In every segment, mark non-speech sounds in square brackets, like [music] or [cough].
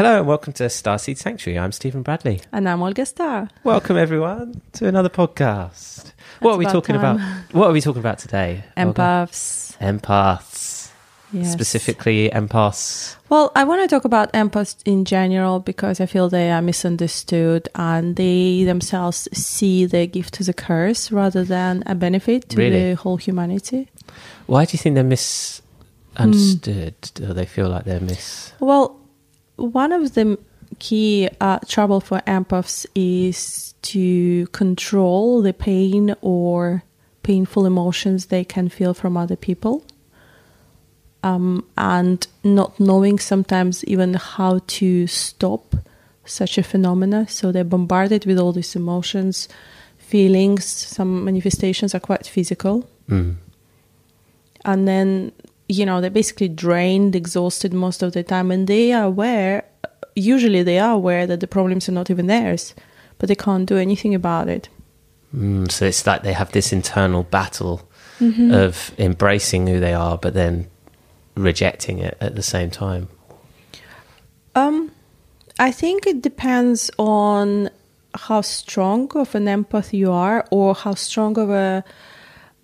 Hello and welcome to Starseed Sanctuary. I'm Stephen Bradley. And I'm Olga Star. Welcome everyone to another podcast. what are we about talking time. about? What are we talking about today? Olga? Empaths. Empaths. Yes. Specifically empaths. Well, I want to talk about empaths in general because I feel they are misunderstood and they themselves see their gift as a curse rather than a benefit to Really? the whole humanity. Why do you think they're misunderstood? Or they feel like they're mis Well, one of the key uh, trouble for empaths is to control the pain or painful emotions they can feel from other people. Um, and not knowing sometimes even how to stop such a phenomena. So they're bombarded with all these emotions, feelings. Some manifestations are quite physical Mm. and then you know they're basically drained exhausted most of the time and they are aware usually they are aware that the problems are not even theirs but they can't do anything about it Mm, so it's like they have this internal battle Mm-hmm. of embracing who they are, but then rejecting it at the same time. um i think it depends on how strong of an empath you are or how strong of a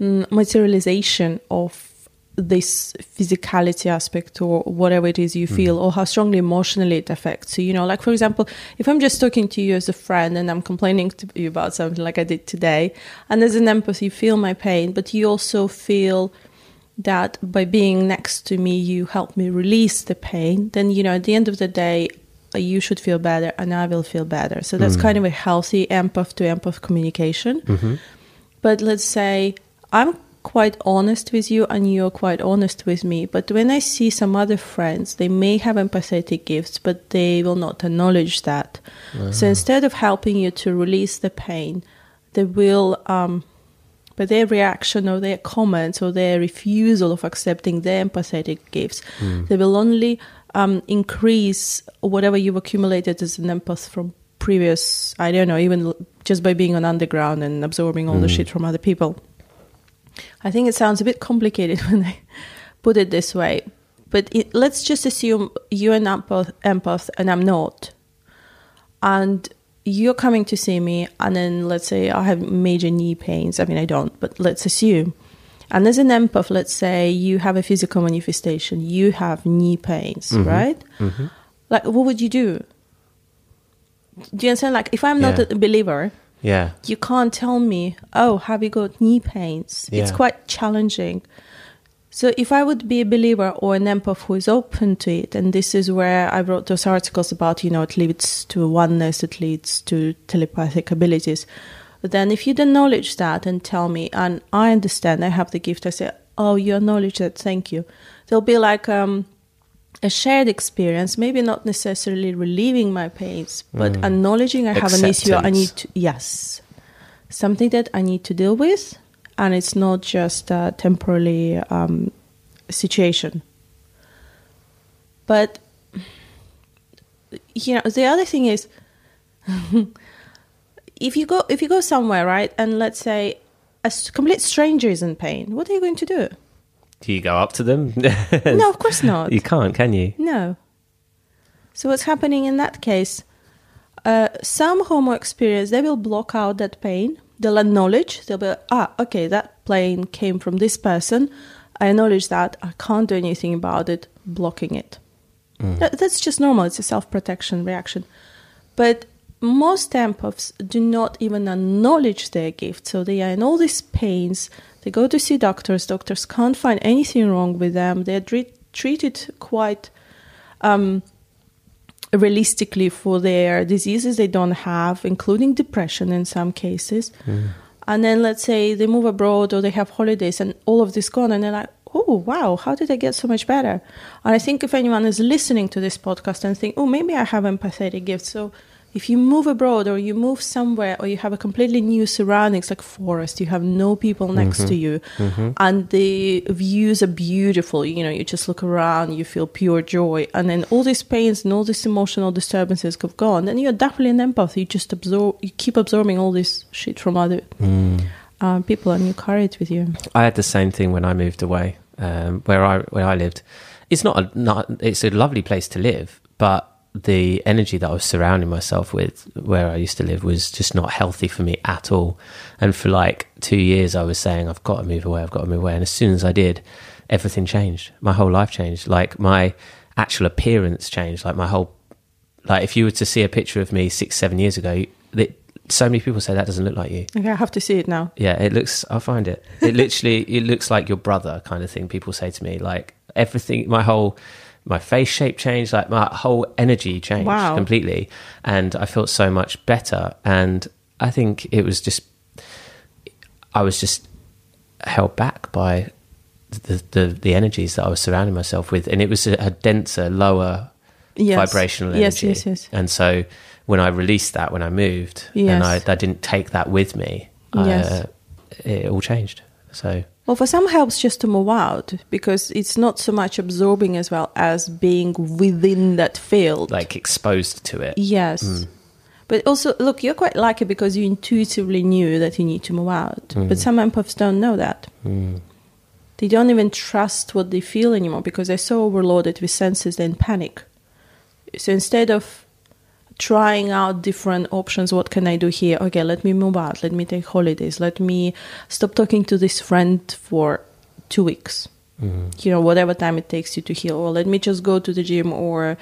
mm, materialization of this physicality aspect or whatever it is you mm-hmm. feel or how strongly emotionally it affects you you know? Like for example if i'm just talking to you as a friend and i'm complaining to you about something like i did today and as an empath you feel my pain but you also feel that by being next to me you help me release the pain then you know at the end of the day uh, you should feel better and i will feel better. So that's mm. kind of a healthy empath to empath communication. Mm-hmm. But let's say I'm quite honest with you and you're quite honest with me. But when I see some other friends, they may have empathetic gifts, but they will not acknowledge that. So instead of helping you to release the pain, they will, um, by their reaction or their comments or their refusal of accepting their empathetic gifts, they will only um, increase whatever you've accumulated as an empath from previous, I don't know, even just by being on underground and absorbing all the shit from other people. I think it sounds a bit complicated [laughs] when I put it this way, but it, let's just assume you're an empath, empath and I'm not. And you're coming to see me, and then let's say I have major knee pains. I mean, I don't, but let's assume. And as an empath, let's say you have a physical manifestation, you have knee pains, mm-hmm. right? Mm-hmm. Like, what would you do? Do you understand? Like, if I'm not Yeah. a believer, Yeah. you can't tell me, oh, have you got knee pains? It's quite challenging. So if I would be a believer or an empath who is open to it, and this is where I wrote those articles about, you know, it leads to oneness, it leads to telepathic abilities. But Then if you don't acknowledge that and tell me, and I understand, I have the gift, I say, oh, you acknowledge that, thank you. There'll be like um, a shared experience, maybe not necessarily relieving my pains, but acknowledging I have an issue I need to, yes, something that I need to deal with, and it's not just a temporarily um, situation. But you know, the other thing is, [laughs] if you go if you go somewhere right, and let's say a complete stranger is in pain, what are you going to do? Do you go up to them? [laughs] no, of course not. You can't, can you? No. So what's happening in that case? Uh, some homo experience they will block out that pain. They'll acknowledge. They'll be ah okay that pain came from this person. I acknowledge that. I can't do anything about it. Blocking it. That- that's just normal. It's a self protection reaction. But most empaths do not even acknowledge their gift. So they are in all these pains. They go to see doctors. Doctors can't find anything wrong with them. They're tre- treated quite um, realistically for their diseases they don't have, including depression in some cases. And then let's say they move abroad or they have holidays and all of this gone, and they're like, oh, wow, how did I get so much better? And I think if anyone is listening to this podcast and think, oh, maybe I have empathetic gifts. So if you move abroad or you move somewhere or you have a completely new surroundings like forest, you have no people next to you, and the views are beautiful. You know, you just look around, you feel pure joy, and then all these pains and all these emotional disturbances have gone. Then you're definitely an empath. You just absorb, you keep absorbing all this shit from other um, people, and you carry it with you. I had the same thing when I moved away, um, where I where I lived. It's not a not. It's a lovely place to live, but the energy that I was surrounding myself with where I used to live was just not healthy for me at all. And for like two years, I was saying, I've got to move away, I've got to move away. And as soon as I did, everything changed. My whole life changed. Like my actual appearance changed. Like my whole, like if you were to see a picture of me six, seven years ago, it, so many people say that doesn't look like you. Okay, I have to see it now. Yeah, it looks. I'll find it. It literally, it looks like your brother, kind of thing. People say to me, like everything. My whole, my face shape changed. Like my whole energy changed Wow. completely, and I felt so much better. And I think it was just, I was just held back by the the, the energies that I was surrounding myself with, and it was a, a denser, lower Yes. vibrational energy. Yes, yes, yes. And so when I released that, when I moved, Yes. and I, I didn't take that with me, Yes. uh, it all changed. So Well, for some helps just to move out because it's not so much absorbing as well as being within that field. like exposed to it. yes. Mm. But also, look, you're quite lucky because you intuitively knew that you need to move out. Mm. But some empaths don't know that. Mm. They don't even trust what they feel anymore because they're so overloaded with senses, they in panic. So instead of trying out different options, what can I do here? Okay, let me move out. Let me take holidays. Let me stop talking to this friend for two weeks. Mm-hmm. You know, whatever time it takes you to heal. Or let me just go to the gym or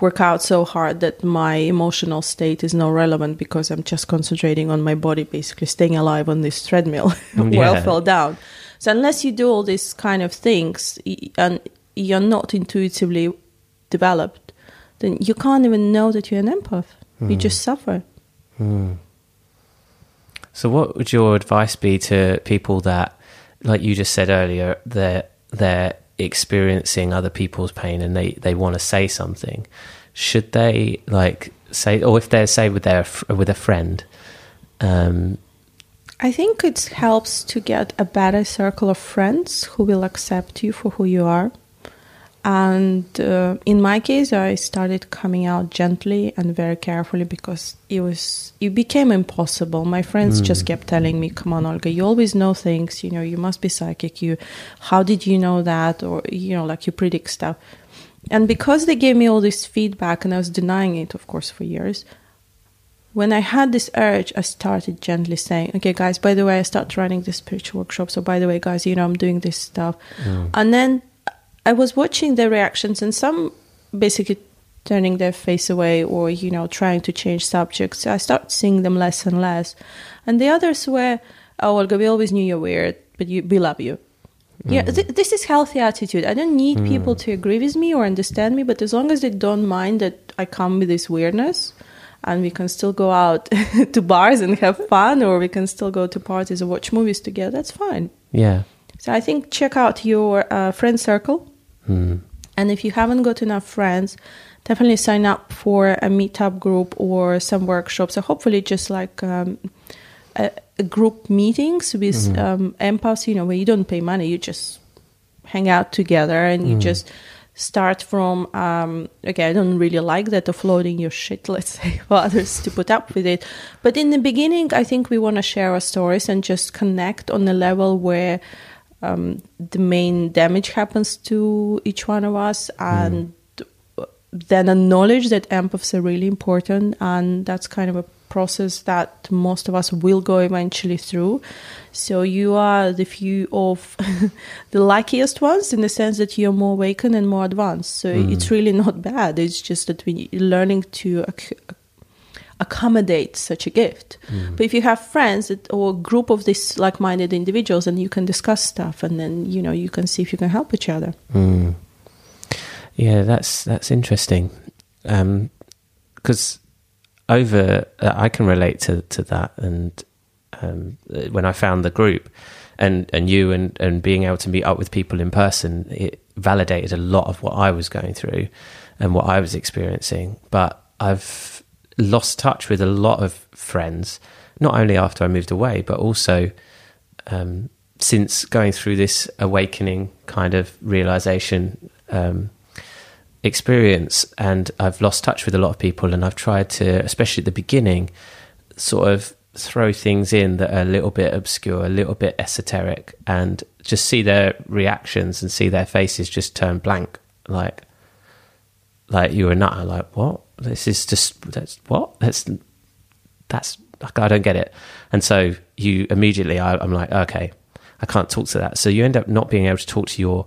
work out so hard that my emotional state is not relevant because I'm just concentrating on my body, basically staying alive on this treadmill [laughs] Yeah. I fell down. So unless you do all these kind of things and you're not intuitively developed, then you can't even know that you're an empath. You just suffer. So what would your advice be to people that, like you just said earlier, they're they're experiencing other people's pain and they they want to say something? Should they like say, or if they're say with their with a friend? Um, I think it helps to get a better circle of friends who will accept you for who you are. And uh, in my case, I started coming out gently and very carefully because it was it became impossible. My friends just kept telling me, "Come on, Olga, you always know things. You know, you must be psychic. You, how did you know that? Or you know, like you predict stuff." And because they gave me all this feedback, and I was denying it, of course, for years, when I had this urge, I started gently saying, okay, guys, by the way, I start running this spiritual workshop. So, by the way, guys, you know, I'm doing this stuff. And then I was watching their reactions, and some basically turning their face away or, you know, trying to change subjects. I start seeing them less and less. And the others were, oh, Olga, we always knew you're weird, but you, we love you. Yeah, mm. th- this is healthy attitude. I don't need mm. people to agree with me or understand me, but as long as they don't mind that I come with this weirdness, and we can still go out [laughs] to bars and have fun, or we can still go to parties or watch movies together. That's fine. yeah. So I think check out your uh, friend circle, and if you haven't got enough friends, definitely sign up for a meetup group or some workshops. So hopefully, just like um, a, a group meetings with um, empaths, you know, where you don't pay money, you just hang out together and you just start from um okay i don't really like that offloading your shit [laughs] let's say for others to put up with it. But in the beginning i think we want to share our stories and just connect on a level where um, the main damage happens to each one of us and then a knowledge that empaths are really important and that's kind of a process that most of us will go eventually through. So you are the few of [laughs] the luckiest ones in the sense that you're more awakened and more advanced. So it's really not bad. It's just that we learning to ac- accommodate such a gift but if you have friends that, or a group of these like-minded individuals and you can discuss stuff and then you know you can see if you can help each other Yeah, that's that's interesting. Because over, uh, I can relate to to that, and um, uh, when I found the group, and and you, and and being able to meet up with people in person, it validated a lot of what I was going through and what I was experiencing. But I've lost touch with a lot of friends, not only after I moved away, but also um, since going through this awakening kind of realization um, experience, and I've lost touch with a lot of people, and I've tried to, especially at the beginning, sort of throw things in that are a little bit obscure, a little bit esoteric, and just see their reactions and see their faces just turn blank, like like you were nutter, like what? This is just that's what that's that's like I don't get it. And so you immediately, I, I'm like, okay, I can't talk to that. So you end up not being able to talk to your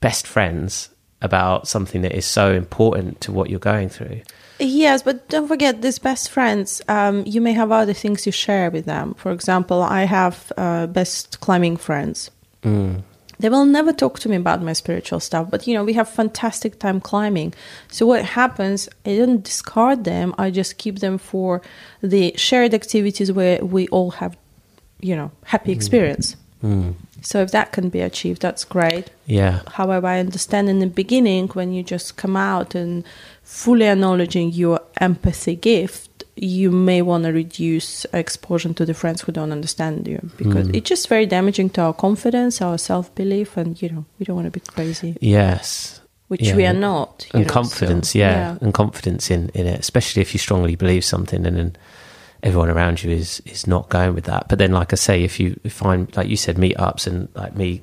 best friends about something that is so important to what you're going through. Yes, but don't forget these best friends. Um, you may have other things you share with them. For example, I have uh, best climbing friends. Mm. They will never talk to me about my spiritual stuff, but you know, we have fantastic time climbing. So what happens, I don't discard them, I just keep them for the shared activities where we all have, you know, happy experience. Mm. So if that can be achieved, that's great. Yeah. However, I understand in the beginning when you just come out and fully acknowledging your empathy gift, you may want to reduce exposure to the friends who don't understand you because Mm. it's just very damaging to our confidence, our self belief, and you know we don't want to be crazy, Yes. which Yeah. we are not. you and know, confidence, so, yeah. and confidence in, in it, especially if you strongly believe something, and then everyone around you is is not going with that. But then, like I say, if you find, like you said, meetups and like me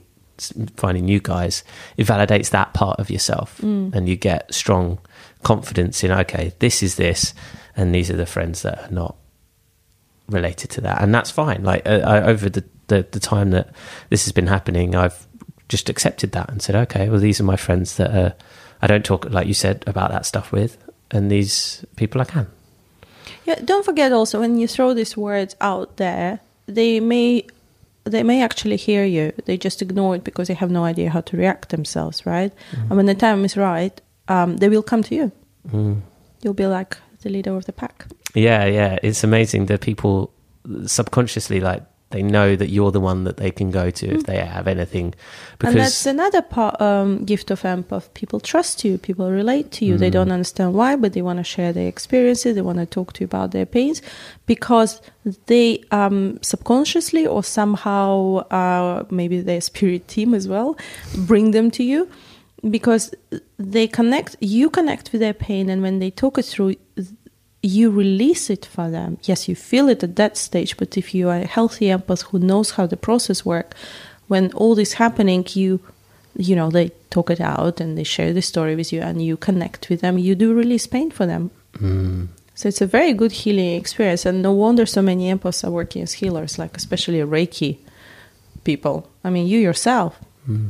finding new guys, it validates that part of yourself, Mm. and you get strong confidence in okay, this is this, and these are the friends that are not related to that, and that's fine. Like uh, I, over the, the the time that this has been happening, I've just accepted that and said, okay, well, these are my friends that are, I don't talk like you said about that stuff with, and these people I can. Yeah, don't forget also when you throw these words out there, they may they may actually hear you. They just ignore it because they have no idea how to react themselves, right? And when the time is right, um, they will come to you. Mm. You'll be like the leader of the pack. Yeah, yeah, it's amazing that people subconsciously like they know that you're the one that they can go to if they have anything, because and that's another part, um, gift of empath. People trust you. People relate to you. They don't understand why, but they want to share their experiences. They want to talk to you about their pains because they um, subconsciously or somehow, uh, maybe their spirit team as well, bring them to you because they connect. You connect with their pain, and when they talk it through. You release it for them. Yes, you feel it at that stage, but if you are a healthy empath who knows how the process works, when all this happening you you know they talk it out and they share the story with you and you connect with them you do release pain for them Mm. so it's a very good healing experience and no wonder so many empaths are working as healers like especially reiki people i mean you yourself Mm.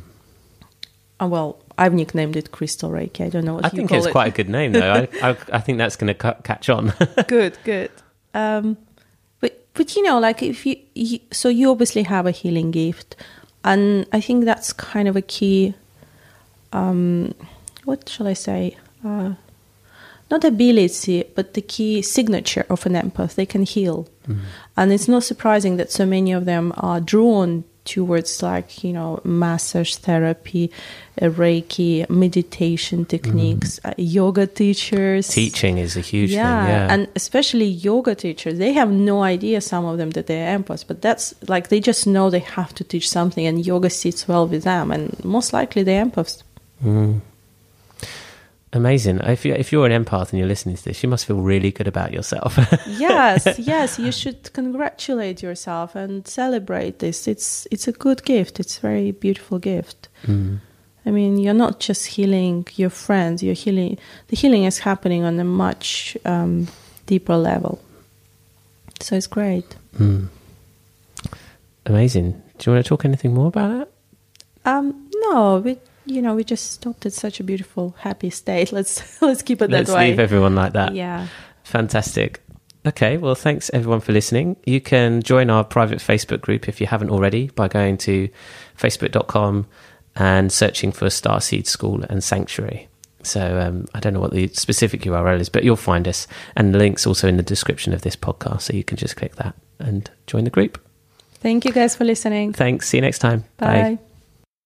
uh, well i've nicknamed it crystal reiki i don't know what I think it's it. quite a good name though. I, [laughs] I, I think that's going to catch on. [laughs] good good um but but you know like if you, you so you obviously have a healing gift and i think that's kind of a key um what shall i say uh not ability but the key signature of an empath they can heal and it's not surprising that so many of them are drawn towards like you know massage therapy uh, reiki meditation techniques uh, yoga teachers Teaching is a huge yeah, thing. Yeah, and especially yoga teachers, they have no idea some of them that they're empaths, but that's like they just know they have to teach something, and yoga sits well with them, and most likely they're empaths. Mm. Amazing. If you if you're an empath and you're listening to this, you must feel really good about yourself. [laughs] yes, yes, you should congratulate yourself and celebrate this. It's it's a good gift. It's a very beautiful gift. Mm. I mean, you're not just healing your friends. You're healing. The healing is happening on a much um, deeper level. So it's great. Mm. Amazing. Do you want to talk anything more about that? Um, no, we you know we just stopped at such a beautiful, happy state. [laughs] Let's let's keep it Let's that way. leave everyone like that. Yeah. Fantastic. Okay, well, thanks everyone for listening. You can join our private Facebook group if you haven't already by going to facebook.com and searching for Starseed School and Sanctuary. So um, I don't know what the specific URL is, but you'll find us. And the link's also in the description of this podcast, so you can just click that and join the group. Thank you guys for listening. Thanks. See you next time. Bye.